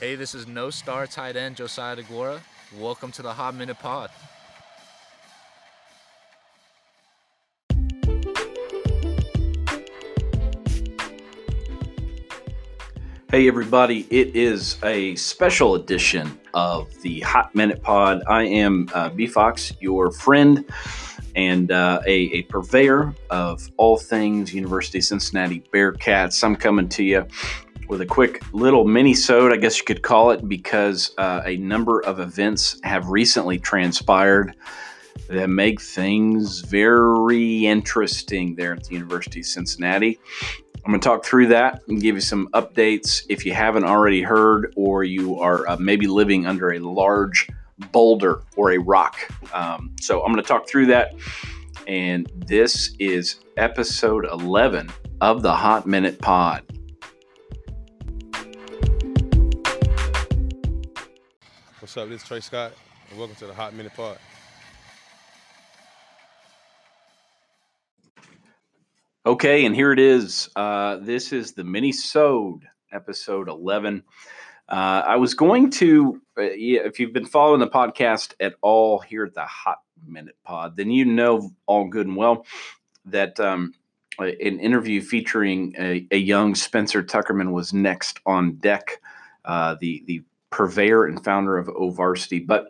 Hey, this is no star tight end Josiah DeGuara. Welcome to the Hot Minute Pod. Hey, everybody, it is a special edition of the Hot Minute Pod. I am uh, B Fox, your friend and uh, a, a, purveyor of all things University of Cincinnati Bearcats. I'm coming to you with a quick little mini-sode, I guess you could call it, because uh, a number of events have recently transpired that make things very interesting there at the University of Cincinnati. I'm going to talk through that and give you some updates if you haven't already heard or you are uh, maybe living under a large boulder or a rock. Um, so I'm going to talk through that. And this is episode 11 of the Hot Minute Pod. What's up? This is Trey Scott, and welcome to the Hot Minute Pod. Okay, and here it is. Uh, this is the mini sode episode 11. Uh, I was going to, uh, if you've been following the podcast at all here at the Hot Minute Pod, then you know all good and well that um, an interview featuring a, a, young Spencer Tuckerman was next on deck, uh, the the purveyor and founder of O Varsity. But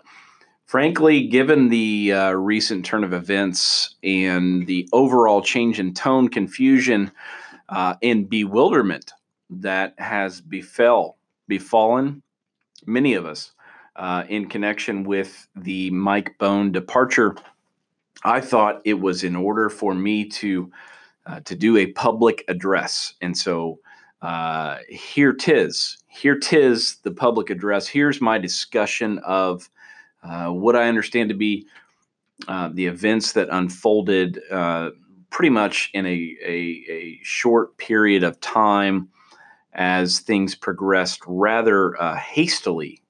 frankly, given the uh, recent turn of events and the overall change in tone, confusion, uh, and bewilderment that has befell befallen many of us uh, in connection with the Mike Bohn departure, I thought it was in order for me to uh, to do a public address, and so uh, here tis, here tis the public address. Here's my discussion of uh, what I understand to be uh, the events that unfolded uh, pretty much in a, a, a, short period of time as things progressed rather uh, hastily,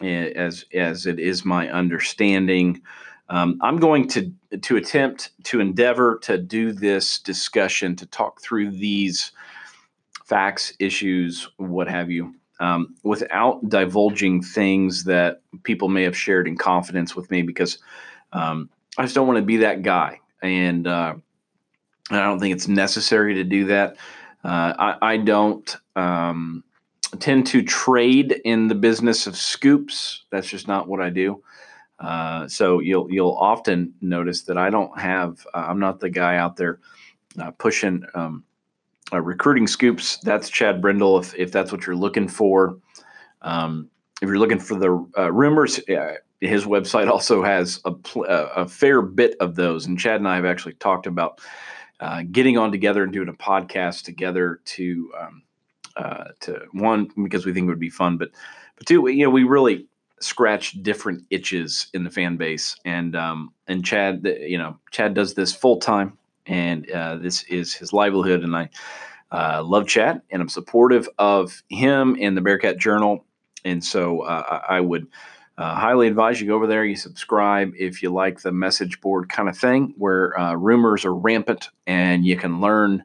as, as it is my understanding. Um, I'm going to to attempt to endeavor to do this discussion to talk through these facts, issues, what have you, um, without divulging things that people may have shared in confidence with me because um, I just don't want to be that guy. And uh, I don't think it's necessary to do that. Uh, I, I, don't um, tend to trade in the business of scoops. That's just not what I do. Uh, so you'll you'll often notice that I don't have. Uh, I'm not the guy out there uh, pushing um, uh, recruiting scoops, that's Chad Brendel. If, if that's what you're looking for, um, if you're looking for the uh, rumors, uh, his website also has a, pl- uh, a fair bit of those. And Chad and I have actually talked about uh, getting on together and doing a podcast together to um, uh, to one because we think it would be fun, but but two, you know, we really scratch different itches in the fan base, and um, and Chad, you know, Chad does this full time and uh, this is his livelihood. And I uh, love Chad, and I'm supportive of him and the Bearcat Journal. And so uh, I would uh, highly advise you go over there, you subscribe if you like the message board kind of thing, where uh, rumors are rampant and you can learn.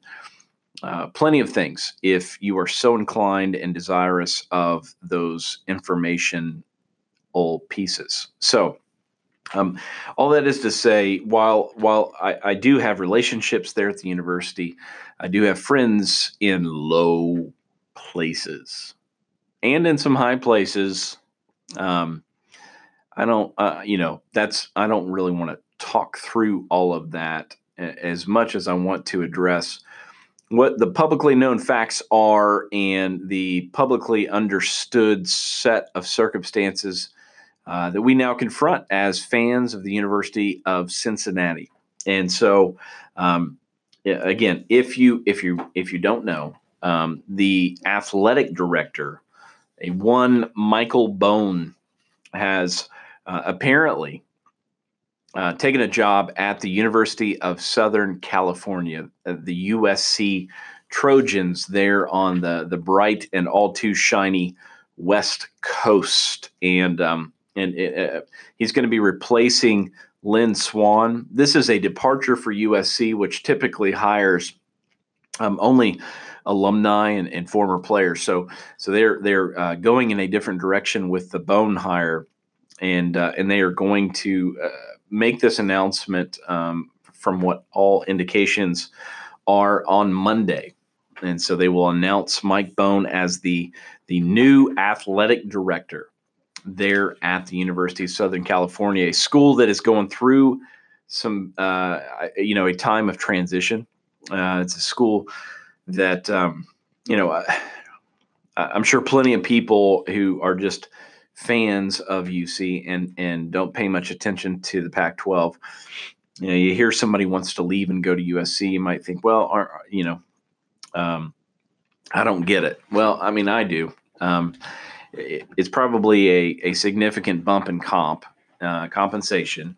Uh, plenty of things if you are so inclined and desirous of those informational pieces. So, um, all that is to say, while while I, I, do have relationships there at the university, I do have friends in low places and in some high places. Um, I don't, uh, you know, that's I don't really want to talk through all of that as much as I want to address what the publicly known facts are and the publicly understood set of circumstances uh, that we now confront as fans of the University of Cincinnati. And so, um, again, if you if you if you don't know, um, the athletic director, a one Michael Bohn, has uh, apparently uh, taken a job at the University of Southern California, uh, the USC Trojans, there on the the bright and all too shiny West Coast, and um, and uh, he's going to be replacing Lynn Swann. This is a departure for USC, which typically hires um, only alumni and, and former players. So so they're they're uh, going in a different direction with the Bohn hire, and uh, and they are going to uh, make this announcement um, from what all indications are on Monday. And so they will announce Mike Bohn as the the new athletic director there at the University of Southern California, a school that is going through some, uh, you know, a time of transition. Uh, it's a school that, um, you know, uh, I'm sure plenty of people who are just fans of UC and and don't pay much attention to the Pac-12. You know, you hear somebody wants to leave and go to USC, you might think, well, are, you know, um, I don't get it. Well, I mean, I do. Um, it's probably a, a significant bump in comp uh, compensation,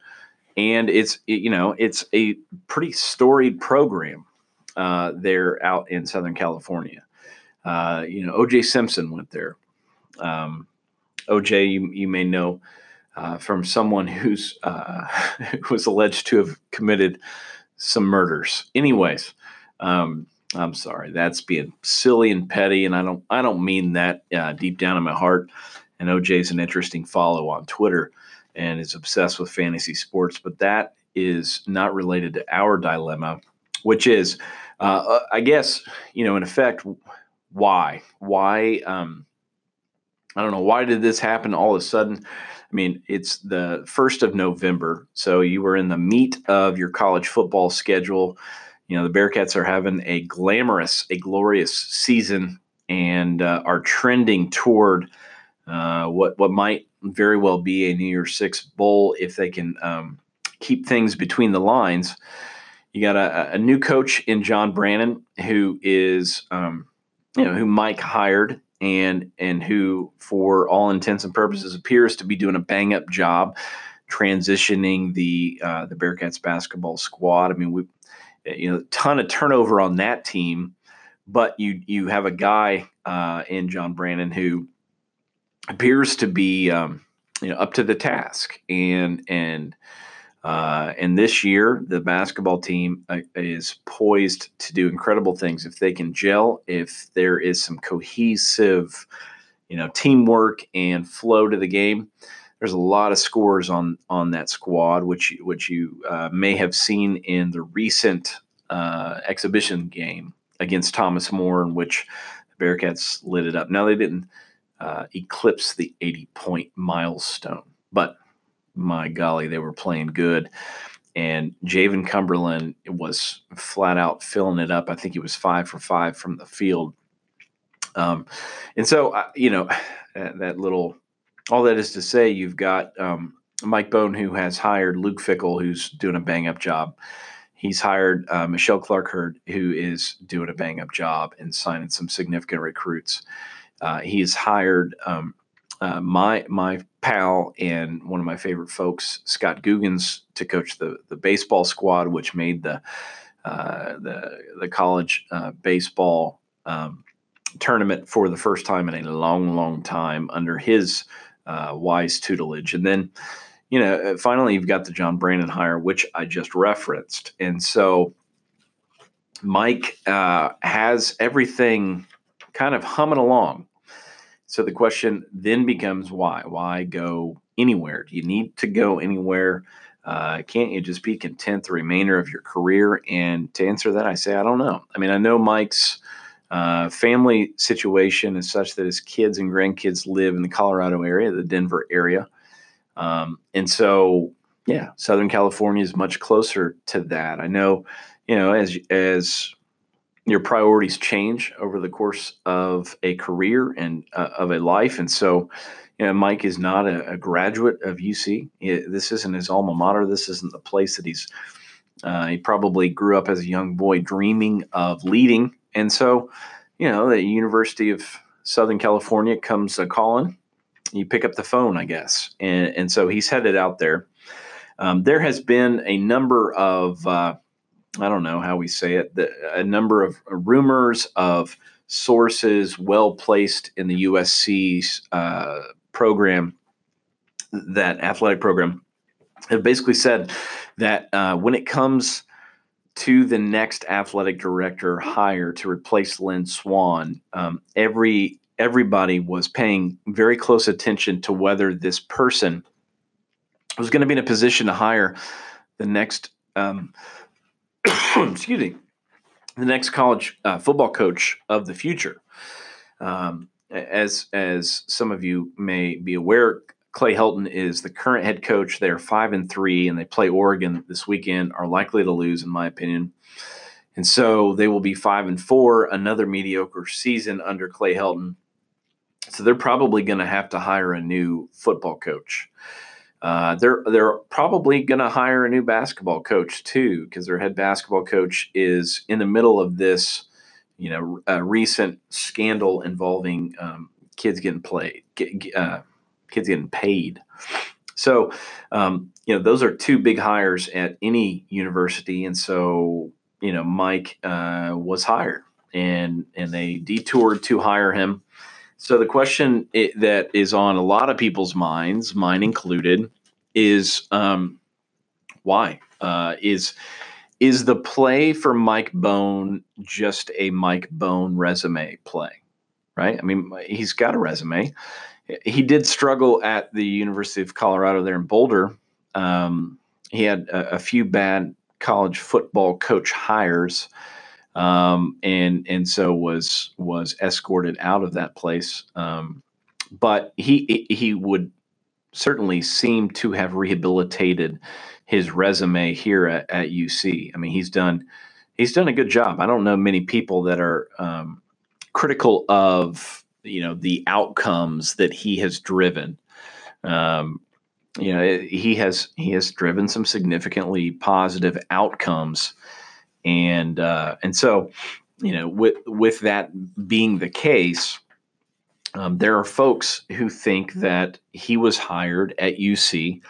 and it's it, you know it's a pretty storied program uh, there out in Southern California. Uh, you know, OJ Simpson went there. Um, OJ, you, you may know uh, from someone who's uh, who was alleged to have committed some murders. Anyways, um, I'm sorry, that's being silly and petty, and I don't I don't mean that uh, deep down in my heart. And OJ's an interesting follow on Twitter and is obsessed with fantasy sports, but that is not related to our dilemma, which is, uh, uh I guess, you know, in effect, why? Why? Um, I don't know. Why did this happen all of a sudden? I mean, it's the first of November, so you were in the meat of your college football schedule you know the Bearcats are having a glamorous, a glorious season, and uh, are trending toward uh, what what might very well be a New Year's Six bowl if they can um, keep things between the lines. You got a, a, new coach in John Brannen who is, um, you know, who Mike hired and and who, for all intents and purposes, appears to be doing a bang up job transitioning the uh, the Bearcats basketball squad. I mean, we you know, ton of turnover on that team, but you you have a guy uh, in John Brannen who appears to be um, you know up to the task, and and uh, and this year the basketball team uh, is poised to do incredible things. If they can gel, if there is some cohesive, you know, teamwork and flow to the game there's a lot of scores on on that squad, which which you uh, may have seen in the recent uh, exhibition game against Thomas More, in which the Bearcats lit it up. Now they didn't uh, eclipse the 80 point milestone, but my golly, they were playing good. And Jarron Cumberland was flat out filling it up. I think he was five for five from the field. Um, and so, uh, you know, that, that little all that is to say, you've got um, Mike Bohn, who has hired Luke Fickell, who's doing a bang up job. He's hired uh, Michelle Clark-Heard, who is doing a bang up job and signing some significant recruits. Uh, he has hired um, uh, my my pal and one of my favorite folks, Scott Googins, to coach the the baseball squad, which made the uh, the the college uh, baseball um, tournament for the first time in a long, long time under his uh, wise tutelage. And then, you know, uh, finally, you've got the John Brannen hire, which I just referenced. And so Mike uh, has everything kind of humming along. So the question then becomes why? Why go anywhere? Do you need to go anywhere? Uh, can't you just be content the remainder of your career? And to answer that, I say, I don't know. I mean, I know Mike's uh, family situation is such that his kids and grandkids live in the Colorado area, the Denver area. Um, and so, yeah, Southern California is much closer to that. I know, you know, as, as your priorities change over the course of a career and uh, of a life. And so, you know, Mike is not a, a graduate of UC. this isn't his alma mater. This isn't the place that he's, uh, he probably grew up as a young boy dreaming of leading and so, you know, the University of Southern California comes a calling. You pick up the phone, I guess. And, and so he's headed out there. Um, there has been a number of, uh, I don't know how we say it, the, a number of rumors of sources well placed in the USC uh, program, that athletic program, have basically said that uh, when it comes to the next athletic director hire to replace Lynn Swann, um, every everybody was paying very close attention to whether this person was going to be in a position to hire the next um, excuse me the next college uh, football coach of the future. Um, as as some of you may be aware, Clay Helton is the current head coach. They're five and three, and they play Oregon this weekend. Are likely to lose, in my opinion, and so they will be five and four. Another mediocre season under Clay Helton. So they're probably going to have to hire a new football coach. Uh, they're they're probably going to hire a new basketball coach too, because their head basketball coach is in the middle of this, you know, a recent scandal involving um, kids getting played, get, uh, kids getting paid. So, um, you know, those are two big hires at any university, and so you know, Mike uh, was hired, and and they detoured to hire him. So the question it, that is on a lot of people's minds, mine included, is um, why uh, is is the play for Mike Bohn just a Mike Bohn resume play? Right. I mean, he's got a resume he did struggle at the University of Colorado there in Boulder. Um, he had a, a, few bad college football coach hires, um, and and so was was escorted out of that place. Um, but he he would certainly seem to have rehabilitated his resume here at, at UC. I mean, he's done he's done a good job. I don't know many people that are um, critical of you know the outcomes that he has driven. Um, you know, he has he has driven some significantly positive outcomes, and uh, and so you know with with that being the case. Um, there are folks who think that he was hired at UC,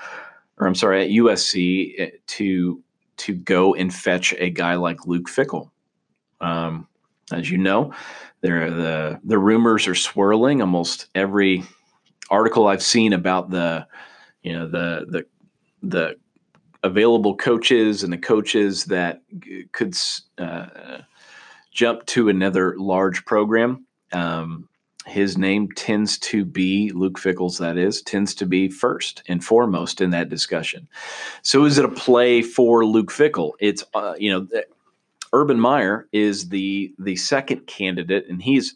or I'm sorry, at USC eh, to to go and fetch a guy like Luke Fickell. Um, as you know, there the the rumors are swirling. Almost every article I've seen about the you know the the the available coaches and the coaches that could uh, jump to another large program. Um, his name tends to be Luke Fickell's. That is tends to be first and foremost in that discussion. So, is it a play for Luke Fickell? It's uh, you know Urban Meyer is the the second candidate, and he's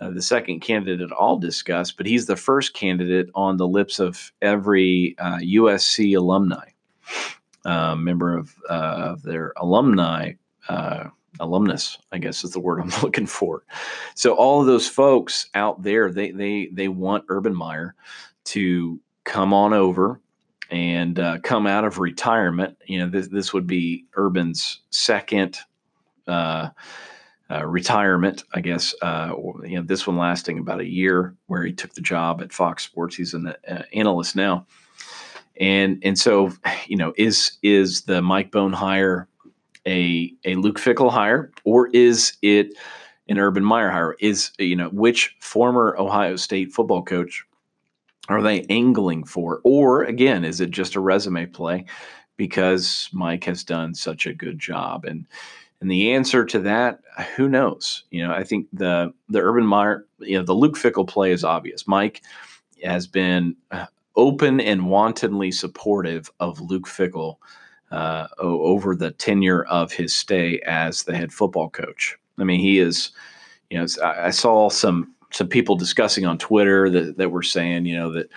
uh, the second candidate I'll discuss, but he's the first candidate on the lips of every uh, USC alumni, uh, member of, uh, of their alumni uh, alumnus, I guess is the word I'm looking for. So all of those folks out there, they they they want Urban Meyer to come on over and uh, come out of retirement. You know, this this would be Urban's second uh, uh, retirement, I guess. Uh, you know, this one lasting about a year, where he took the job at Fox Sports. He's an uh, analyst now, and and so you know, is is the Mike Bohn hire a a Luke Fickell hire, or is it an Urban Meyer hire? Is you know which former Ohio State football coach are they angling for, or again, is it just a resume play? Because Mike has done such a good job, and and the answer to that, who knows? You know, I think the the Urban Meyer, you know, the Luke Fickell play is obvious. Mike has been uh, open and wantonly supportive of Luke Fickell uh, over the tenure of his stay as the head football coach. I mean, he is, you know, I saw some some people discussing on Twitter that, that were saying, you know, that,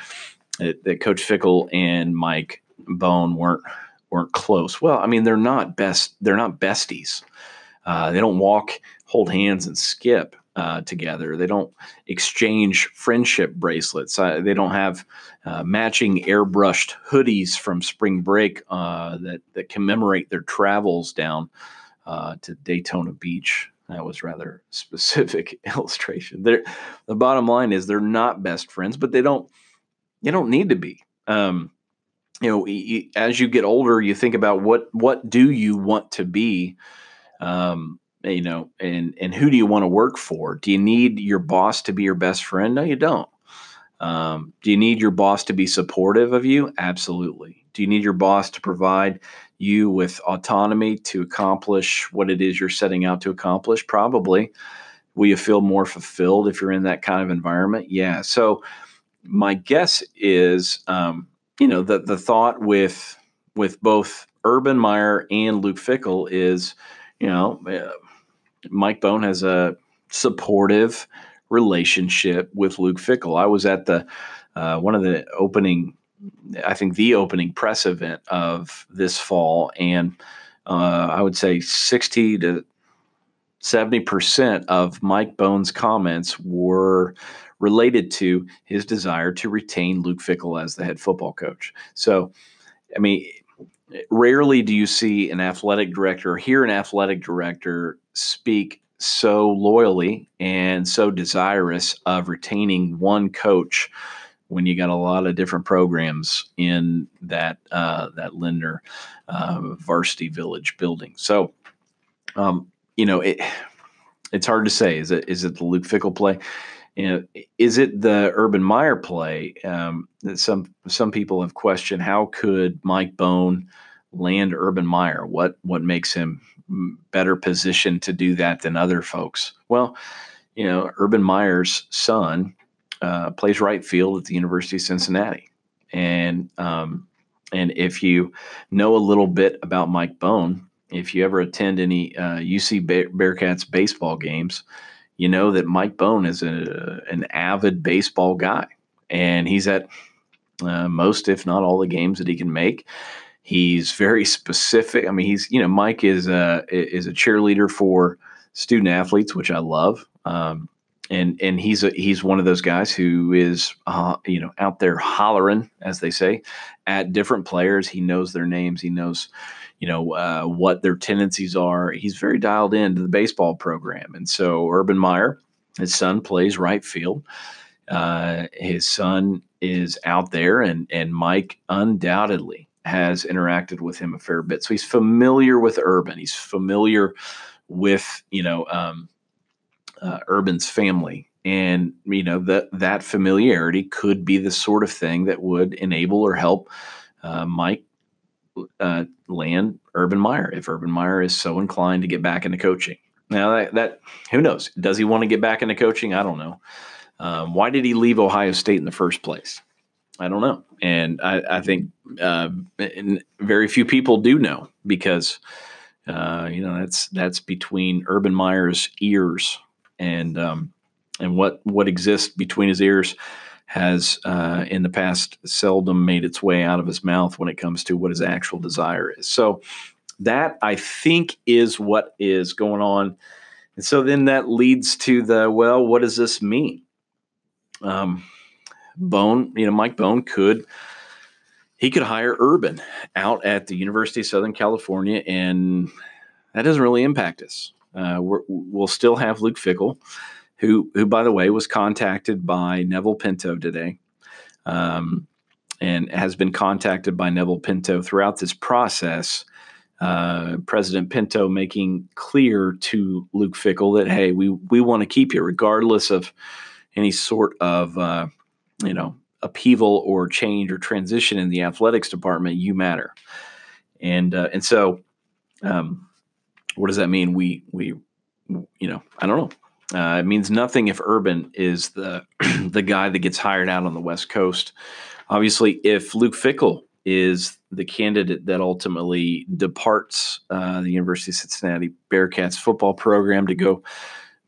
that, that Coach Fickell and Mike Bohn weren't weren't close. Well, I mean, they're not best. They're not besties. Uh, they don't walk, hold hands, and skip uh, together. They don't exchange friendship bracelets. Uh, they don't have uh, matching airbrushed hoodies from spring break uh, that that commemorate their travels down uh, to Daytona Beach. That was rather specific illustration. They're, the bottom line is they're not best friends, but they don't they don't need to be. Um, you know, as you get older, you think about what what do you want to be, um, you know, and and who do you want to work for? Do you need your boss to be your best friend? No, you don't. Um, do you need your boss to be supportive of you? Absolutely. Do you need your boss to provide you with autonomy to accomplish what it is you're setting out to accomplish? Probably. Will you feel more fulfilled if you're in that kind of environment? Yeah. So my guess is, um, you know, the the thought with with both Urban Meyer and Luke Fickell is, you know, uh, Mike Bohn has a supportive relationship with Luke Fickell. I was at the uh, one of the opening, I think the opening press event of this fall, and uh, I would say sixty to seventy percent of Mike Bohn's comments were related to his desire to retain Luke Fickell as the head football coach. So, I mean, rarely do you see an athletic director or hear an athletic director speak so loyally and so desirous of retaining one coach when you got a lot of different programs in that uh, that Lindner uh, Varsity Village building. So, um, you know, it, it's hard to say. Is it is it the Luke Fickell play? You know, is it the Urban Meyer play? Um, some some people have questioned how could Mike Bohn land Urban Meyer? What what makes him better positioned to do that than other folks? Well, you know, Urban Meyer's son uh, plays right field at the University of Cincinnati, and um, and if you know a little bit about Mike Bohn, if you ever attend any uh, UC Bearcats baseball games, you know that Mike Bohn is a, an avid baseball guy, and he's at uh, most, if not all, the games that he can make. He's very specific. I mean, he's you know Mike is a is a cheerleader for student athletes, which I love. Um, and and he's a, he's one of those guys who is uh, you know out there hollering, as they say, at different players. He knows their names. He knows you know uh, what their tendencies are. He's very dialed into the baseball program, and so Urban Meyer, his son, plays right field. Uh, his son is out there, and and Mike undoubtedly has interacted with him a fair bit. So he's familiar with Urban. He's familiar with you know um, uh, Urban's family, and you know that that familiarity could be the sort of thing that would enable or help uh, Mike uh, land Urban Meyer if Urban Meyer is so inclined to get back into coaching. Now that, that who knows? Does he want to get back into coaching? I don't know. Um, why did he leave Ohio State in the first place? I don't know, and I, I think uh, very few people do know because uh, you know that's that's between Urban Meyer's ears and um, and what what exists between his ears has uh, in the past seldom made its way out of his mouth when it comes to what his actual desire is. So that I think is what is going on. And so then that leads to the well, what does this mean? Um, Bohn, you know, Mike Bohn could he could hire Urban out at the University of Southern California, and that doesn't really impact us. Uh, we will still have Luke Fickell, who, who by the way, was contacted by Neville Pinto today, um, and has been contacted by Neville Pinto throughout this process. Uh, President Pinto making clear to Luke Fickell that hey, we we want to keep you regardless of any sort of uh, you know, upheaval or change or transition in the athletics department, you matter. And uh, and so, um, what does that mean? We we you know I don't know. Uh, it means nothing if Urban is the the guy that gets hired out on the West Coast. Obviously, if Luke Fickell is the candidate that ultimately departs uh, the University of Cincinnati Bearcats football program to go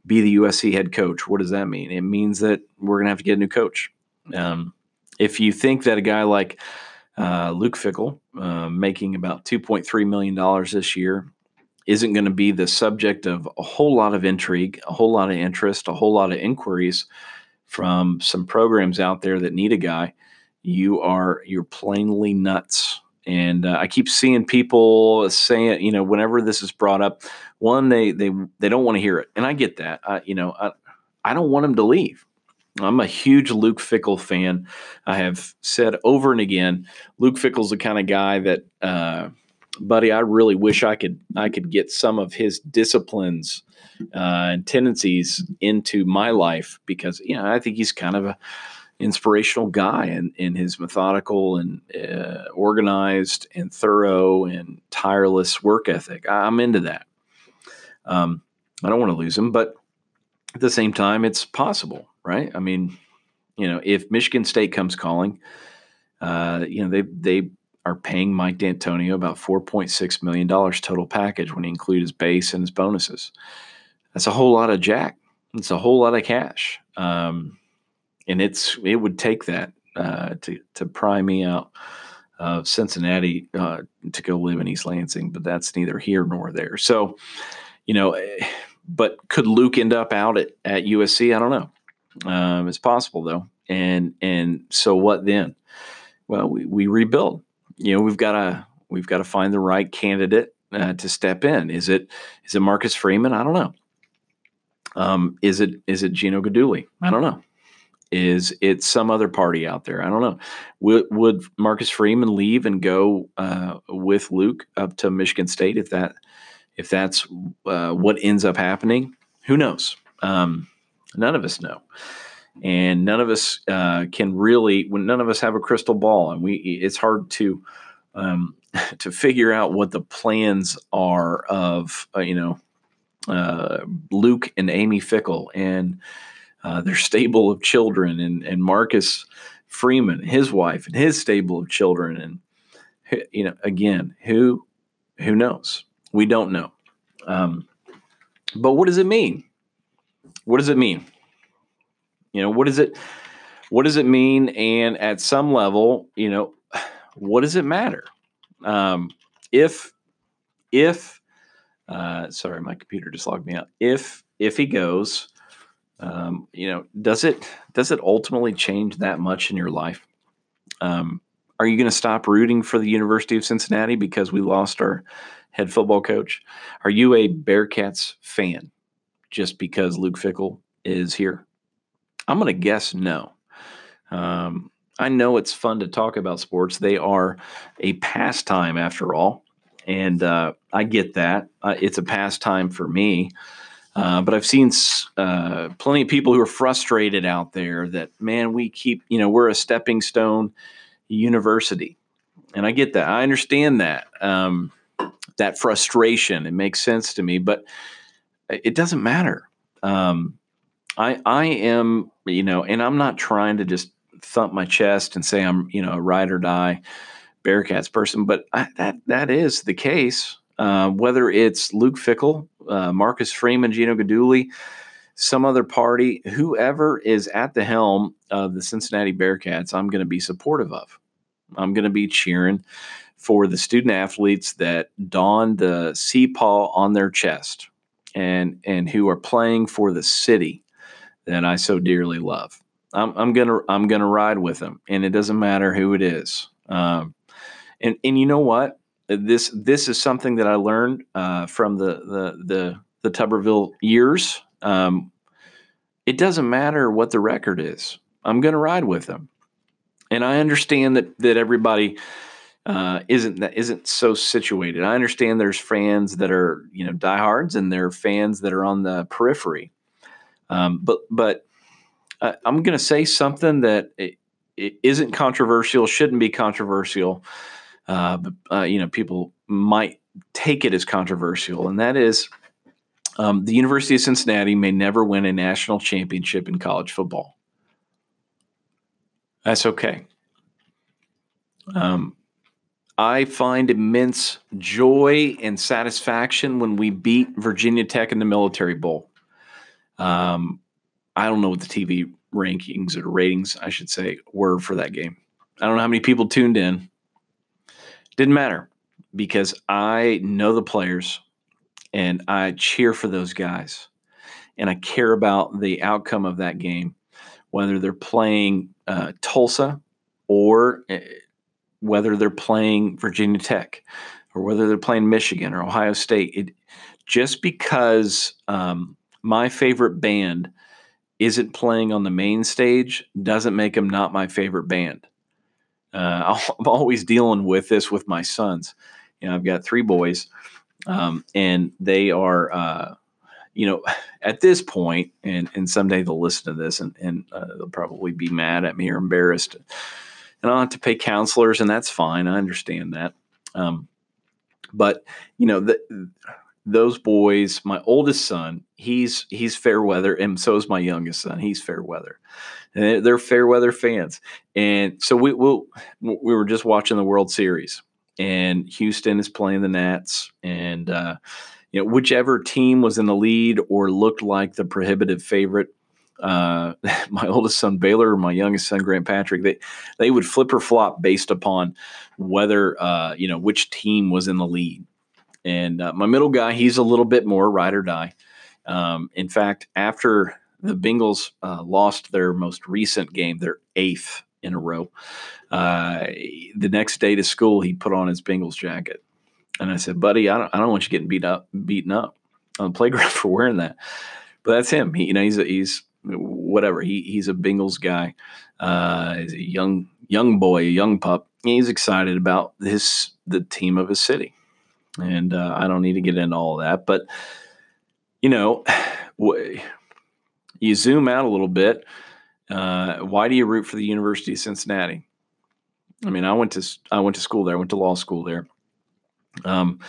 be the USC head coach, what does that mean? It means that we're going to have to get a new coach. Um, if you think that a guy like uh, Luke Fickell, uh, making about $2.3 million this year, isn't going to be the subject of a whole lot of intrigue, a whole lot of interest, a whole lot of inquiries from some programs out there that need a guy, you are you're plainly nuts. And uh, I keep seeing people saying, you know, whenever this is brought up, one they they they don't want to hear it, and I get that. I, you know, I, I don't want him to leave. I'm a huge Luke Fickell fan. I have said over and again, Luke Fickell's the kind of guy that, uh, buddy, I really wish I could I could get some of his disciplines uh, and tendencies into my life because you know I think he's kind of a inspirational guy and in, in his methodical and uh, organized and thorough and tireless work ethic. I'm into that. Um, I don't want to lose him, but at the same time, it's possible, right? I mean, you know, if Michigan State comes calling, uh, you know, they they are paying Mike Dantonio about four point six million dollars total package when you include his base and his bonuses. That's a whole lot of jack. It's a whole lot of cash, um, and it's it would take that uh, to to pry me out of Cincinnati uh, to go live in East Lansing, but that's neither here nor there. So, you know, eh, but could Luke end up out at, at USC? I don't know. Um, it's possible though, and and so what then? Well, we, we rebuild. You know, we've got to we've got to find the right candidate uh, to step in. Is it is it Marcus Freeman? I don't know. Um, is it is it Gino Guidugli? I don't know. Is it some other party out there? I don't know. Would, would Marcus Freeman leave and go uh, with Luke up to Michigan State if that if that's uh, what ends up happening? Who knows? Um, none of us know, and none of us uh, can really. When none of us have a crystal ball, and we, it's hard to um, to figure out what the plans are of uh, you know uh, Luke and Amy Fickell and uh, their stable of children, and, and Marcus Freeman, his wife, and his stable of children, and you know, again, who who knows? We don't know. Um, but what does it mean? What does it mean? You know, what does it what does it mean? And at some level, you know, what does it matter? Um, if if uh, sorry, my computer just logged me out. If if he goes, um, you know, does it does it ultimately change that much in your life? Um, are you going to stop rooting for the University of Cincinnati because we lost our head football coach? Are you a Bearcats fan just because Luke Fickell is here? I'm going to guess no. Um, I know it's fun to talk about sports. They are a pastime after all and uh, I get that. Uh, it's a pastime for me. Uh, but I've seen uh, plenty of people who are frustrated out there that, man, we keep, you know, we're a stepping stone university. And I get that. I understand that, um, that frustration. It makes sense to me, but it doesn't matter. Um, I, I am, you know, and I'm not trying to just thump my chest and say I'm, you know, a ride or die Bearcats person, but I, that that is the case. Uh, whether it's Luke Fickell, uh, Marcus Freeman, Gino Guidugli, some other party, whoever is at the helm of the Cincinnati Bearcats, I'm going to be supportive of. I'm going to be cheering for the student athletes that don the CPAW on their chest and and who are playing for the city that I so dearly love. I'm, I'm gonna I'm gonna ride with them, and it doesn't matter who it is. Um, and and you know what? This this is something that I learned uh, from the the the the Tuberville years. Um, it doesn't matter what the record is. I'm to ride with them, and I understand that that everybody uh, isn't that isn't so situated. I understand there's fans that are you know diehards, and there are fans that are on the periphery. Um, but but uh, I'm going to say something that it, it isn't controversial, shouldn't be controversial, uh, but uh, you know people might take it as controversial, and that is um, the University of Cincinnati may never win a national championship in college football. That's okay. Um, I find immense joy and satisfaction when we beat Virginia Tech in the Military Bowl. Um, I don't know what the TV rankings or ratings, I should say, were for that game. I don't know how many people tuned in. Didn't matter because I know the players and I cheer for those guys and I care about the outcome of that game, whether they're playing uh, Tulsa or uh, whether they're playing Virginia Tech or whether they're playing Michigan or Ohio State. It, just because um, my favorite band isn't playing on the main stage doesn't make them not my favorite band. Uh, I'm always dealing with this with my sons. You know, I've got three boys, um, and they are, uh, you know, at this point, and and someday they'll listen to this and and uh, they'll probably be mad at me or embarrassed, and I'll have to pay counselors, and that's fine. I understand that. Um, but you know, the, those boys, my oldest son, he's he's fair weather, and so is my youngest son. He's fair weather. And they're fair weather fans, and so we we'll, we were just watching the World Series, and Houston is playing the Nats, and uh, you know whichever team was in the lead or looked like the prohibitive favorite. Uh, my oldest son Baylor, my youngest son Grant Patrick, they they would flip or flop based upon whether uh, you know which team was in the lead. And uh, my middle guy, he's a little bit more ride or die. Um, in fact, after the Bengals uh, lost their most recent game, their eighth in a row, uh, the next day to school, he put on his Bengals jacket. And I said, buddy, I don't, I don't want you getting beat up, beaten up on the playground for wearing that. But that's him. He, you know, he's a, he's whatever. He he's a Bengals guy. Uh, he's a young young boy, a young pup. He's excited about his the team of his city and uh, I don't need to get into all of that. But you know, you zoom out a little bit. Uh, why do you root for the University of Cincinnati? I mean, I went to I went to school there. I went to law school there. Um,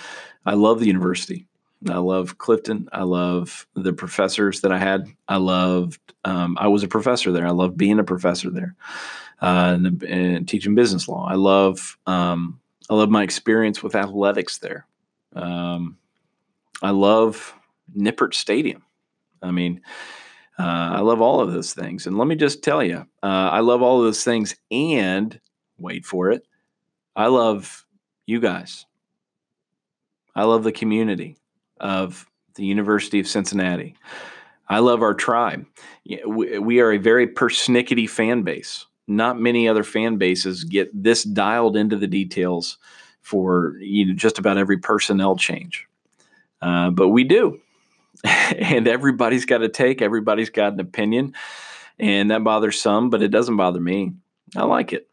I love the university. I love Clifton. I love the professors that I had. I loved. Um, I was a professor there. I love being a professor there, uh, and, and, teaching business law. I love. Um, I love my experience with athletics there. Um, I love Nippert Stadium. I mean, uh, I love all of those things. And let me just tell you, uh, I love all of those things. And wait for it, I love you guys. I love the community of the University of Cincinnati. I love our tribe. We are a very persnickety fan base. Not many other fan bases get this dialed into the details for you know, just about every personnel change. Uh, but we do. and everybody's got a take, everybody's got an opinion. And that bothers some, but it doesn't bother me. I like it.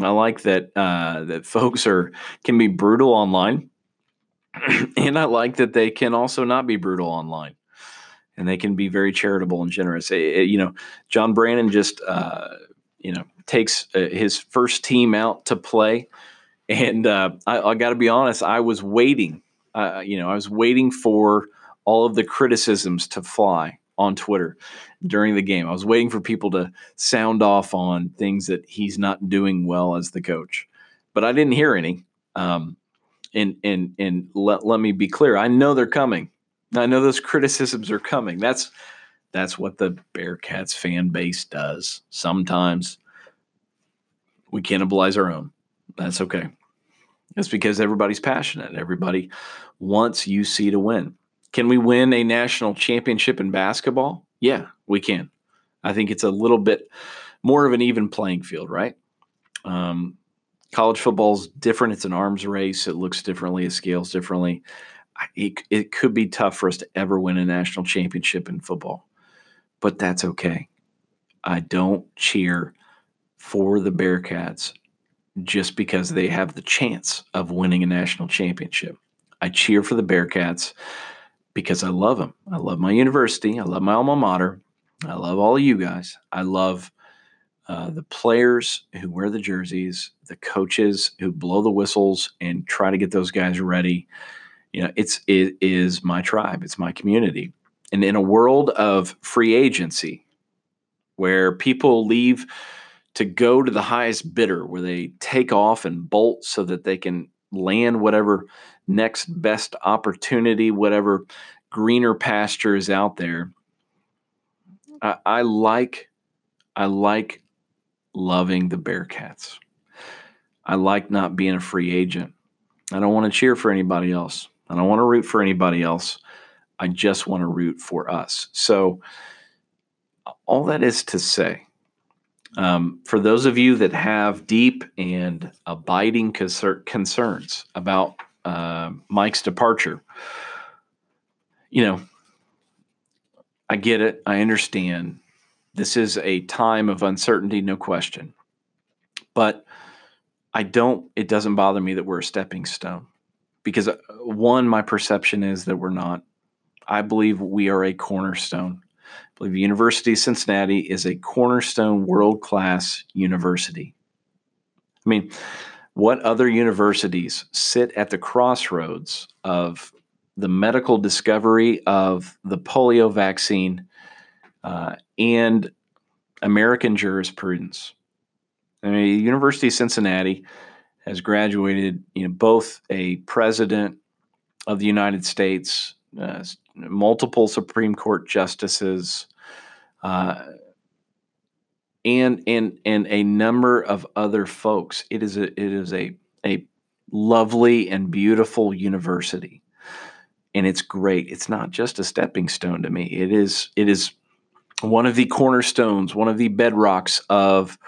I like that uh, that folks are can be brutal online, and I like that they can also not be brutal online, and they can be very charitable and generous. It, it, you know, John Brannen just uh, you know takes uh, his first team out to play and uh, I, I got to be honest, I was waiting. Uh, you know, I was waiting for all of the criticisms to fly on Twitter during the game. I was waiting for people to sound off on things that he's not doing well as the coach, but I didn't hear any. Um, and and and let, let me be clear, I know they're coming. I know those criticisms are coming. That's that's what the Bearcats fan base does. Sometimes we cannibalize our own. That's okay. It's because everybody's passionate. Everybody wants UC to win. Can we win a national championship in basketball? Yeah, we can. I think it's a little bit more of an even playing field, right? Um, college football's different. It's an arms race. It looks differently. It scales differently. It, it could be tough for us to ever win a national championship in football, but that's okay. I don't cheer for the Bearcats just because they have the chance of winning a national championship. I cheer for the Bearcats because I love them. I love my university. I love my alma mater. I love all of you guys. I love uh, the players who wear the jerseys, the coaches who blow the whistles and try to get those guys ready. You know, it's it is my tribe. It's my community. And in a world of free agency, where people leave to go to the highest bidder where they take off and bolt so that they can land whatever next best opportunity, whatever greener pasture is out there. I, I like I like loving the Bearcats. I like not being a free agent. I don't want to cheer for anybody else. I don't want to root for anybody else. I just want to root for us. So all that is to say um, for those of you that have deep and abiding concer- concerns about uh, Mike's departure, you know, I get it. I understand. This is a time of uncertainty, no question. But I don't, it doesn't bother me that we're a stepping stone because, uh, one, my perception is that we're not. I believe we are a cornerstone. I believe University of Cincinnati is a cornerstone world class university. I mean, what other universities sit at the crossroads of the medical discovery of the polio vaccine uh, and American jurisprudence? I mean, University of Cincinnati has graduated, you know, both a president of the United States, uh, multiple Supreme Court justices, uh, and and and a number of other folks. It is a it is a a lovely and beautiful university, and it's great. It's not just a stepping stone to me. It is it is one of the cornerstones, one of the bedrocks of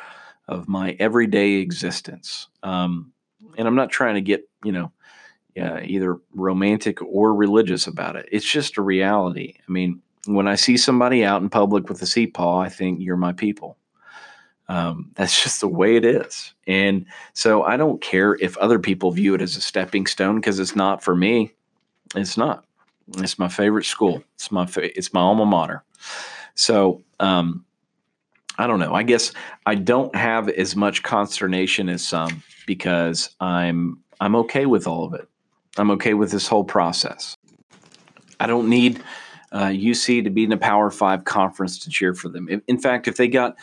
of my everyday existence. Um, and I'm not trying to get you know uh, either romantic or religious about it. It's just a reality. I mean, when I see somebody out in public with a C-Paw, I think you're my people. Um, that's just the way it is. And so I don't care if other people view it as a stepping stone because it's not for me. It's not. It's my favorite school. It's my fa- it's my alma mater. So um, I don't know. I guess I don't have as much consternation as some because I'm I'm okay with all of it. I'm okay with this whole process. I don't need uh, UC to be in a Power Five conference to cheer for them. in fact, if they got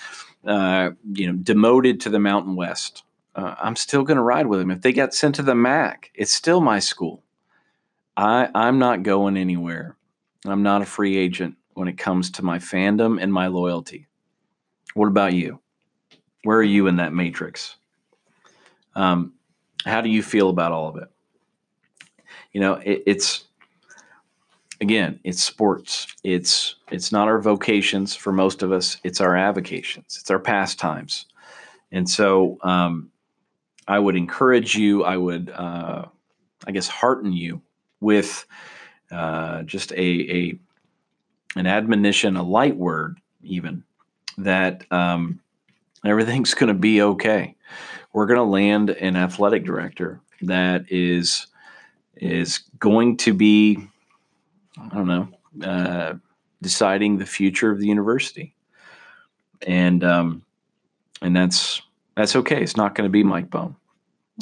uh, you know demoted to the Mountain West, uh, I'm still going to ride with them. If they got sent to the MAC, it's still my school. I I'm not going anywhere. I'm not a free agent when it comes to my fandom and my loyalty. What about you? Where are you in that matrix? Um, how do you feel about all of it? You know, it, it's again, it's sports. It's it's not our vocations for most of us. It's our avocations. It's our pastimes. And so, um, I would encourage you. I would, uh, I guess, hearten you with uh, just a, a an admonition, a light word, even that um, everything's going to be okay. We're going to land an athletic director that is is going to be, I don't know, uh, deciding the future of the university, and um, and that's that's okay. It's not going to be Mike Bohn.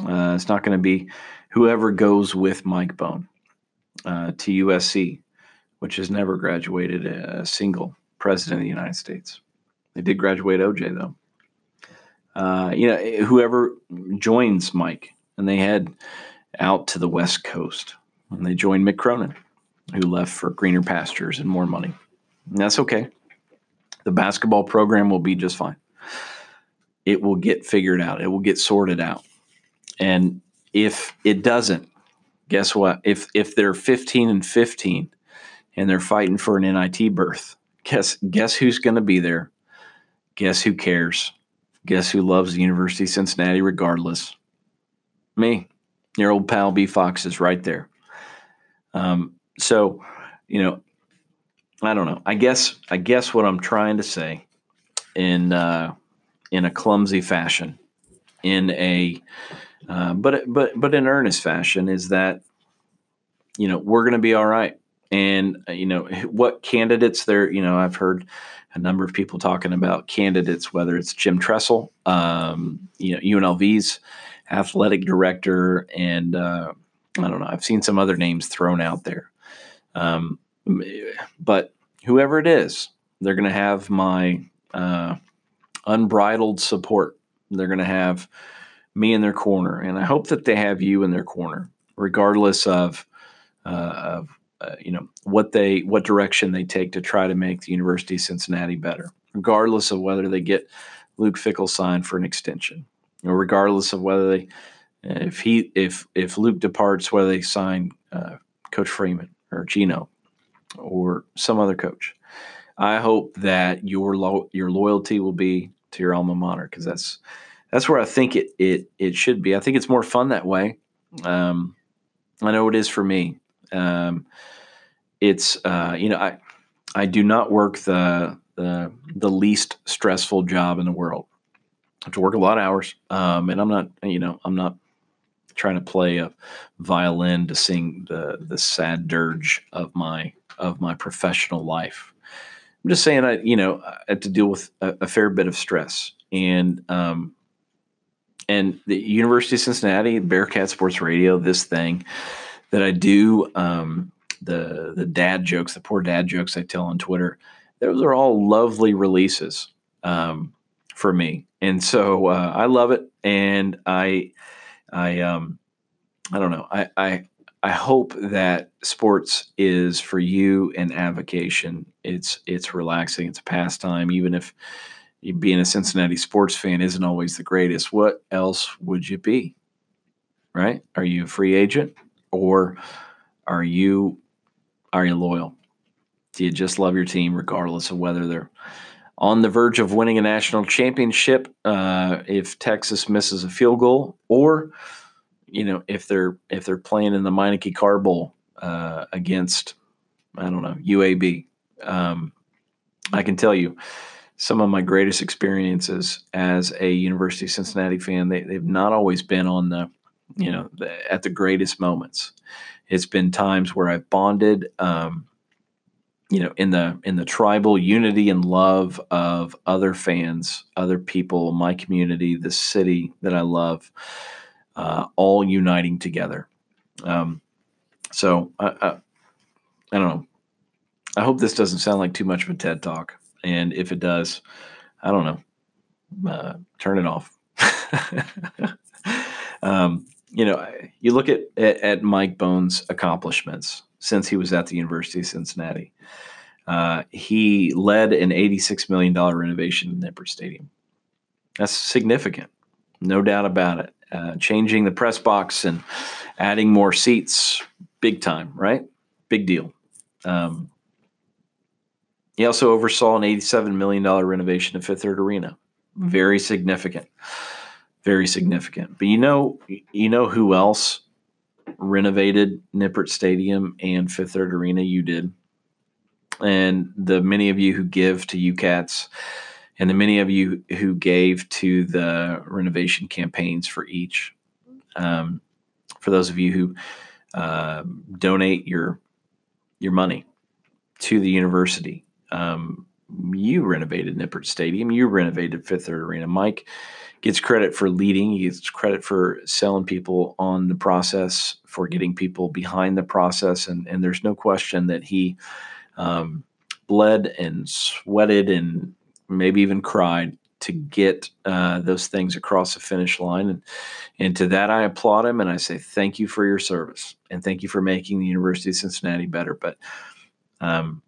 Uh, it's not going to be whoever goes with Mike Bohn uh, to USC, which has never graduated a single president of the United States. They did graduate OJ though. Uh, you know, whoever joins Mike, and they head out to the West Coast, and they join Mick Cronin, who left for greener pastures and more money. And that's okay. The basketball program will be just fine. It will get figured out. It will get sorted out. And if it doesn't, guess what? If if they're 15 and 15 and they're fighting for an NIT berth, guess guess who's going to be there Guess who cares? Guess who loves the University of Cincinnati regardless? Me. Your old pal B Fox is right there. Um, so, you know, I don't know. I guess I guess what I'm trying to say in uh, in a clumsy fashion, in a uh, but but but in earnest fashion, is that you know we're going to be all right. And uh, you know what candidates there. You know I've heard a number of people talking about candidates, whether it's Jim Tressel, um, you know, UNLV's athletic director, and uh, I don't know. I've seen some other names thrown out there, um, but whoever it is, they're going to have my uh, unbridled support. They're going to have me in their corner, and I hope that they have you in their corner, regardless of uh, of uh, you know what they what direction they take to try to make the University of Cincinnati better, regardless of whether they get Luke Fickell signed for an extension, regardless of whether they if he if if Luke departs, whether they sign uh, Coach Freeman or Gino or some other coach. I hope that your lo- your loyalty will be to your alma mater because that's that's where I think it it it should be. I think it's more fun that way. Um, I know it is for me. Um, it's uh, you know I I do not work the the the least stressful job in the world. Have to work a lot of hours, um, and I'm not you know I'm not trying to play a violin to sing the the sad dirge of my of my professional life. I'm just saying, I you know I had to deal with a, a fair bit of stress, and um, and the University of Cincinnati, Bearcat Sports Radio, this thing that I do, um, the the dad jokes, the poor dad jokes I tell on Twitter, those are all lovely releases um, for me, and so uh, I love it, and I I um I don't know I I I hope that sports is for you an avocation. It's it's relaxing. It's a pastime, even if being a Cincinnati sports fan isn't always the greatest. What else would you be? Right? Are you a free agent or are you are you loyal? Do you just love your team regardless of whether they're on the verge of winning a national championship uh, if Texas misses a field goal or you know if they're if they're playing in the Meineke Car Bowl uh, against I don't know UAB. Um, I can tell you some of my greatest experiences as a University of Cincinnati fan. They, they've not always been on the, you know, the, at the greatest moments. It's been times where I've bonded, um, you know, in the in the tribal unity and love of other fans, other people, my community, the city that I love, uh, all uniting together. Um, so I, I, I don't know. I hope this doesn't sound like too much of a TED talk. And if it does, I don't know, uh, turn it off. um, you know, you look at, at, at, Mike Bohn's accomplishments since he was at the University of Cincinnati. Uh, he led an $86 million renovation in Nippert Stadium. That's significant, no doubt about it. Uh, changing the press box and adding more seats, big time, right? Big deal. Um, he also oversaw an $87 million renovation of Fifth Third Arena. Very significant. Very significant. But you know, you know who else renovated Nippert Stadium and Fifth Third Arena? You did. And the many of you who give to UCATS and the many of you who gave to the renovation campaigns for each. Um, for those of you who uh, donate your your money to the university um, you renovated Nippert Stadium. You renovated Fifth Third Arena. Mike gets credit for leading. He gets credit for selling people on the process, for getting people behind the process. And, and there's no question that he um, bled and sweated and maybe even cried to get uh, those things across the finish line. And, and to that, I applaud him and I say, thank you for your service and thank you for making the University of Cincinnati better. But um,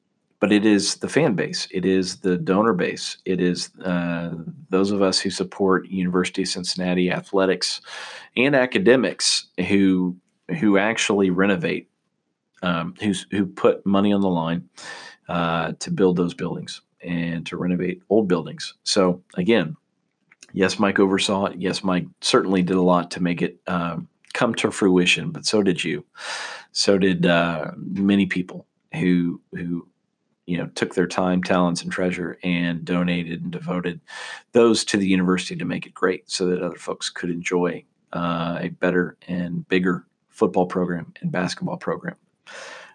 but it is the fan base, it is the donor base, it is uh, those of us who support University of Cincinnati athletics and academics who who actually renovate, um, who's who put money on the line uh, to build those buildings and to renovate old buildings. So again, yes, Mike oversaw it. Yes, Mike certainly did a lot to make it um, come to fruition, but so did you. So did uh, many people who who you know took their time talents and treasure and donated and devoted those to the university to make it great so that other folks could enjoy uh, a better and bigger football program and basketball program.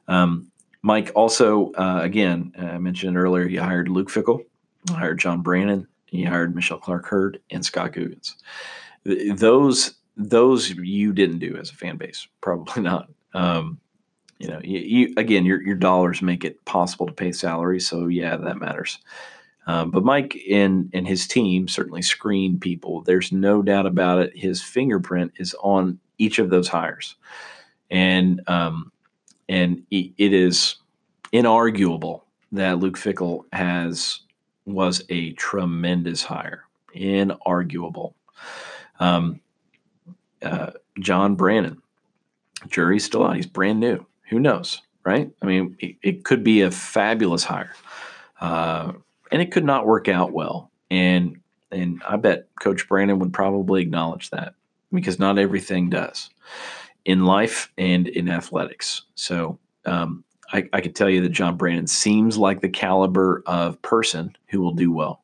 Um, mike also uh, again i mentioned earlier you hired luke fickell hired john brannen he hired michelle clark heard and scott googins those those you didn't do as a fan base probably not. Um, you know, you, you, again, your your dollars make it possible to pay salaries, so yeah, that matters. Um, but Mike and and his team certainly screen people. There's no doubt about it. His fingerprint is on each of those hires, and um, and it is inarguable that Luke Fickell has was a tremendous hire. Inarguable. Um, uh, John Brannen, jury's still out. He's brand new who knows, right? I mean, it, it could be a fabulous hire, uh, and it could not work out well. And and I bet Coach Brannen would probably acknowledge that because not everything does in life and in athletics. So um, I, I can tell you that John Brannen seems like the caliber of person who will do well.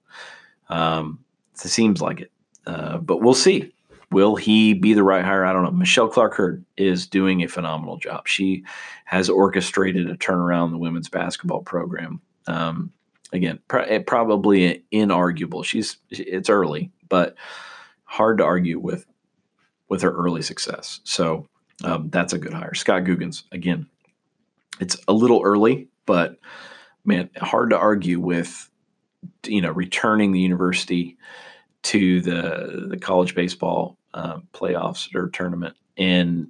Um, it seems like it, uh, but we'll see. Will he be the right hire? I don't know. Michelle Clark Heard is doing a phenomenal job. She has orchestrated a turnaround in the women's basketball program. Um, again, pr- probably inarguable. She's it's early, but hard to argue with with her early success. So um, that's a good hire. Scott Googins again. It's a little early, but man, hard to argue with. You know, returning the university to the the college baseball uh, playoffs or tournament in,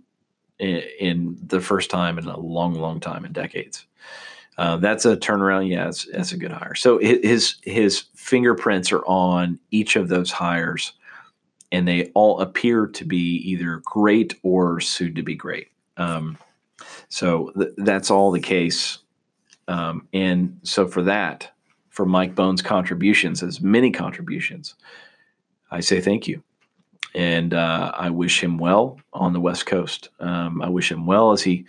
in, in the first time in a long, long time in decades. Uh, that's a turnaround. Yeah, that's, that's a good hire. So his his fingerprints are on each of those hires, and they all appear to be either great or soon to be great. Um, so th- that's all the case. Um, and so for that, for Mike Bohn's contributions, as many contributions, I say thank you. And uh, I wish him well on the West Coast. Um, I wish him well as he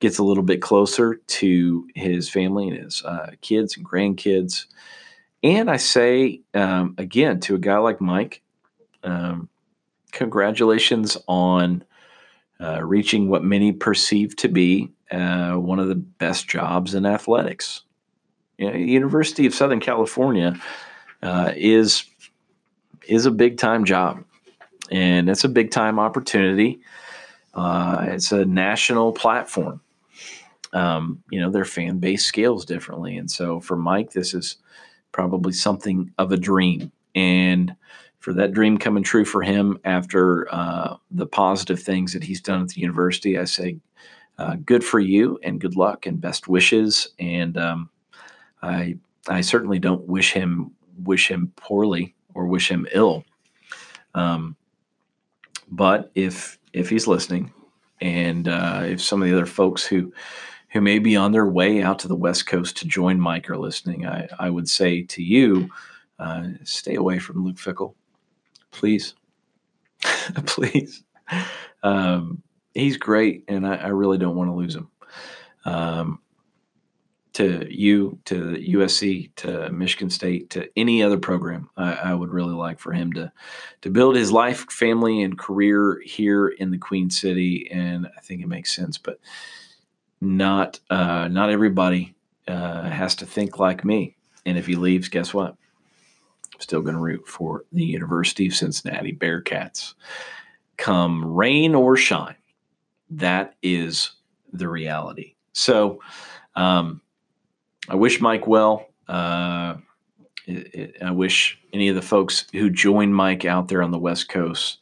gets a little bit closer to his family and his uh, kids and grandkids. And I say, um, again, to a guy like Mike, um, congratulations on uh, reaching what many perceive to be uh, one of the best jobs in athletics. You know, University of Southern California uh, is is a big time job, and it's a big time opportunity. Uh, it's a national platform. Um, you know, their fan base scales differently, and so for Mike, this is probably something of a dream, and for that dream coming true for him after uh, the positive things that he's done at the university, I say, uh, good for you, and good luck, and best wishes, and um, I I certainly don't wish him wish him poorly or wish him ill. Um, but if if he's listening, and uh, if some of the other folks who who may be on their way out to the West Coast to join Mike are listening, I, I would say to you, uh, stay away from Luke Fickell, please, please. Um, he's great, and I, I, really don't want to lose him. Um, to you, to USC, to Michigan State, to any other program. I, I, would really like for him to to build his life, family, and career here in the Queen City, and I think it makes sense. But not uh, not everybody uh, has to think like me. And if he leaves, guess what? I'm still going to root for the University of Cincinnati Bearcats, come rain or shine. That is the reality. So. Um, I wish Mike well. Uh, I wish any of the folks who joined Mike out there on the West Coast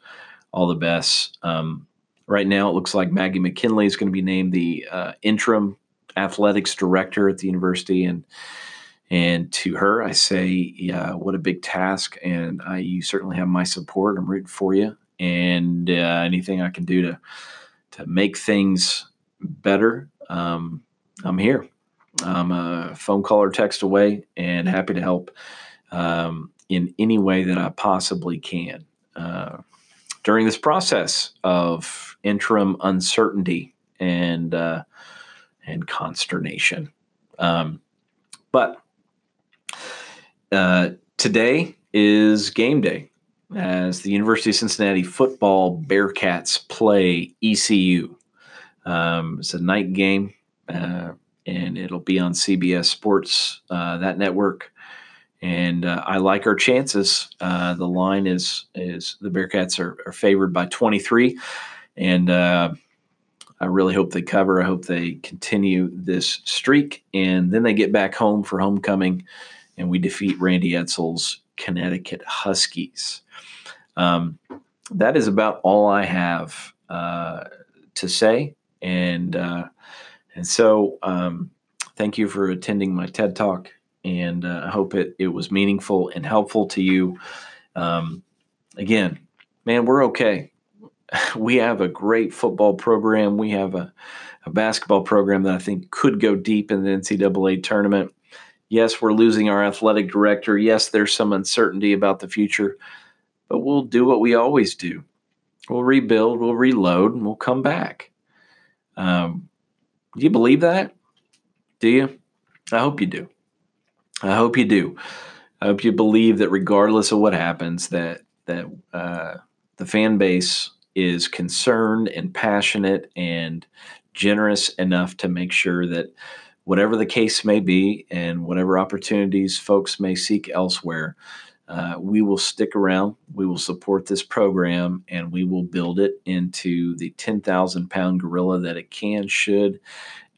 all the best. Um, right now, it looks like Maggie McKinley is going to be named the uh, interim athletics director at the university, and and to her, I say, yeah, what a big task, and I, you certainly have my support. I'm rooting for you, and uh, anything I can do to to make things better, um, I'm here. I'm a phone call or text away and happy to help um, in any way that I possibly can. Uh, during this process of interim uncertainty and uh, and consternation, um, but uh, today is game day as the University of Cincinnati football Bearcats play ECU. Um, it's a night game. And it'll be on CBS Sports, uh, that network. And uh, I like our chances. Uh, the line is is the Bearcats are, are favored by 23, and uh, I really hope they cover. I hope they continue this streak, and then they get back home for homecoming, and we defeat Randy Edsall's Connecticut Huskies. Um, that is about all I have uh, to say, and uh, and so, um, thank you for attending my TED Talk, and uh, I hope it, it was meaningful and helpful to you. Um, again, man, we're okay. We have a great football program. We have a, a basketball program that I think could go deep in the NCAA tournament. Yes, we're losing our athletic director. Yes, there's some uncertainty about the future, but we'll do what we always do. We'll rebuild, we'll reload, and we'll come back. Um, do you believe that? Do you? I hope you do. I hope you do. I hope you believe that regardless of what happens, that that uh, the the fan base is concerned and passionate and generous enough to make sure that whatever the case may be and whatever opportunities folks may seek elsewhere, uh, we will stick around. We will support this program and we will build it into the 10,000 pound gorilla that it can, should,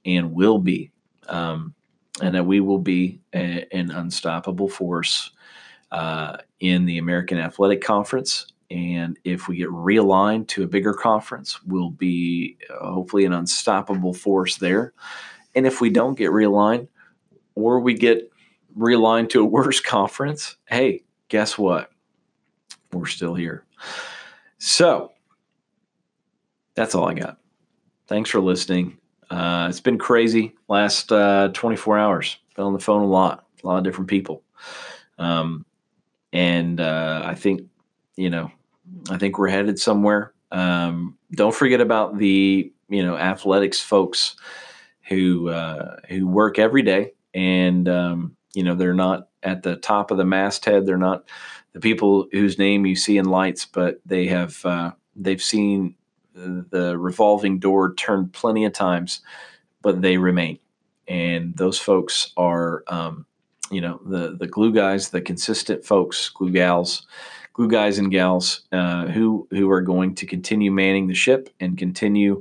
and will be. Um, and that we will be a, an unstoppable force uh, in the American Athletic Conference. And if we get realigned to a bigger conference, we'll be uh, hopefully an unstoppable force there. And if we don't get realigned, or we get realigned to a worse conference, hey, guess what? We're still here. So that's all I got. Thanks for listening. Uh, it's been crazy last uh, 24 hours. Been on the phone a lot, a lot of different people. Um, and uh, I think, you know, I think we're headed somewhere. Um, don't forget about the, you know, athletics folks who uh, who work every day, and um, you know they're not at the top of the masthead. They're not the people whose name you see in lights, but they have uh, they've seen the revolving door turn plenty of times, but they remain. And those folks are, um, you know, the the glue guys, the consistent folks, glue gals, glue guys and gals uh, who who are going to continue manning the ship and continue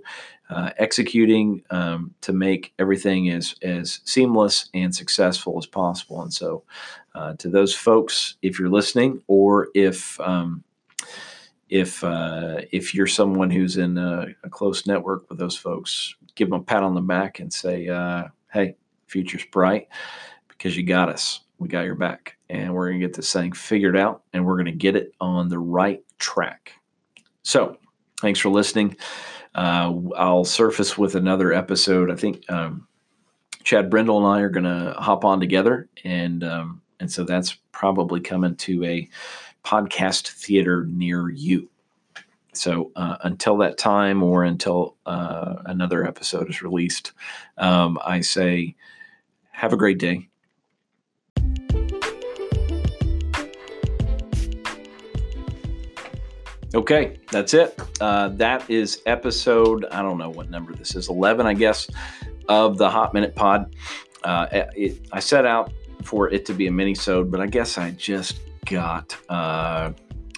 uh, executing um, to make everything as as seamless and successful as possible. And so, uh, to those folks, if you're listening, or if um, if uh, if you're someone who's in a, a, close network with those folks, give them a pat on the back and say, uh, "Hey, future's bright because you got us. We got your back, and we're gonna get this thing figured out, and we're gonna get it on the right track." So, thanks for listening. Uh, I'll surface with another episode. I think um, Chad Brendel and I are going to hop on together, and um, and so that's probably coming to a podcast theater near you. So uh, until that time, or until uh, another episode is released, um, I say, have a great day. Okay, that's it. Uh, that is episode, I don't know what number this is, 11, I guess, of the Hot Minute Pod. Uh, it, I set out for it to be a mini-sode, but I guess I just got, uh,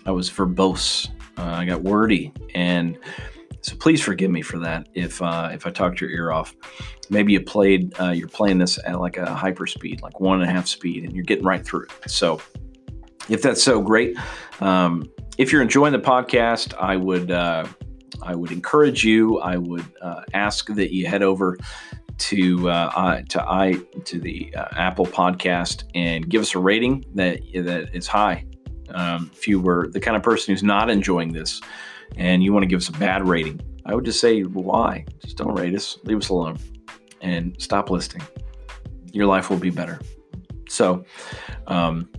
I was verbose. Uh, I got wordy. And so please forgive me for that if uh, if I talked your ear off. Maybe you played, uh, you're playing this at like a hyper speed, like one and a half speed, and you're getting right through it. So if that's so great, um, if you're enjoying the podcast, I would uh, I would encourage you. I would uh, ask that you head over to uh, to i to the uh, Apple Podcast and give us a rating that that is high. Um, if you were the kind of person who's not enjoying this and you want to give us a bad rating, I would just say why. Just don't rate us. Leave us alone and stop listening. Your life will be better. So, um,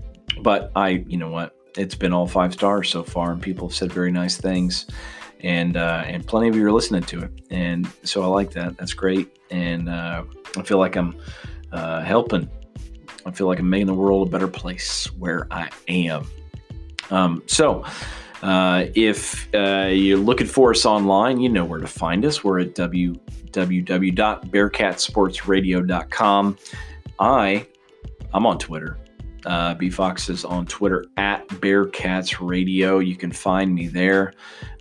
but I, you know what? It's been all five stars so far, and people have said very nice things, and uh, and plenty of you are listening to it, and so I like that. That's great, and uh, I feel like I'm uh, helping. I feel like I'm making the world a better place where I am. Um, so. Uh, if uh, you're looking for us online, you know where to find us. We're at www.bearcatsportsradio.com. I, I'm on Twitter uh, B Fox is on Twitter at Bearcats Radio. You can find me there.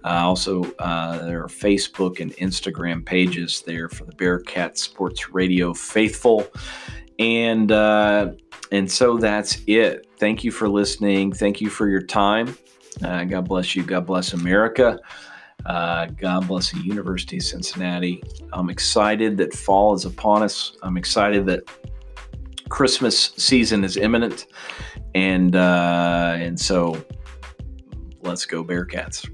Uh, also, uh, there are Facebook and Instagram pages there for the Bearcat Sports Radio faithful. And uh, and so that's it. Thank you for listening. Thank you for your time. Uh, God bless you. God bless America. Uh, God bless the University of Cincinnati. I'm excited that fall is upon us. I'm excited that Christmas season is imminent, and uh, and so let's go Bearcats.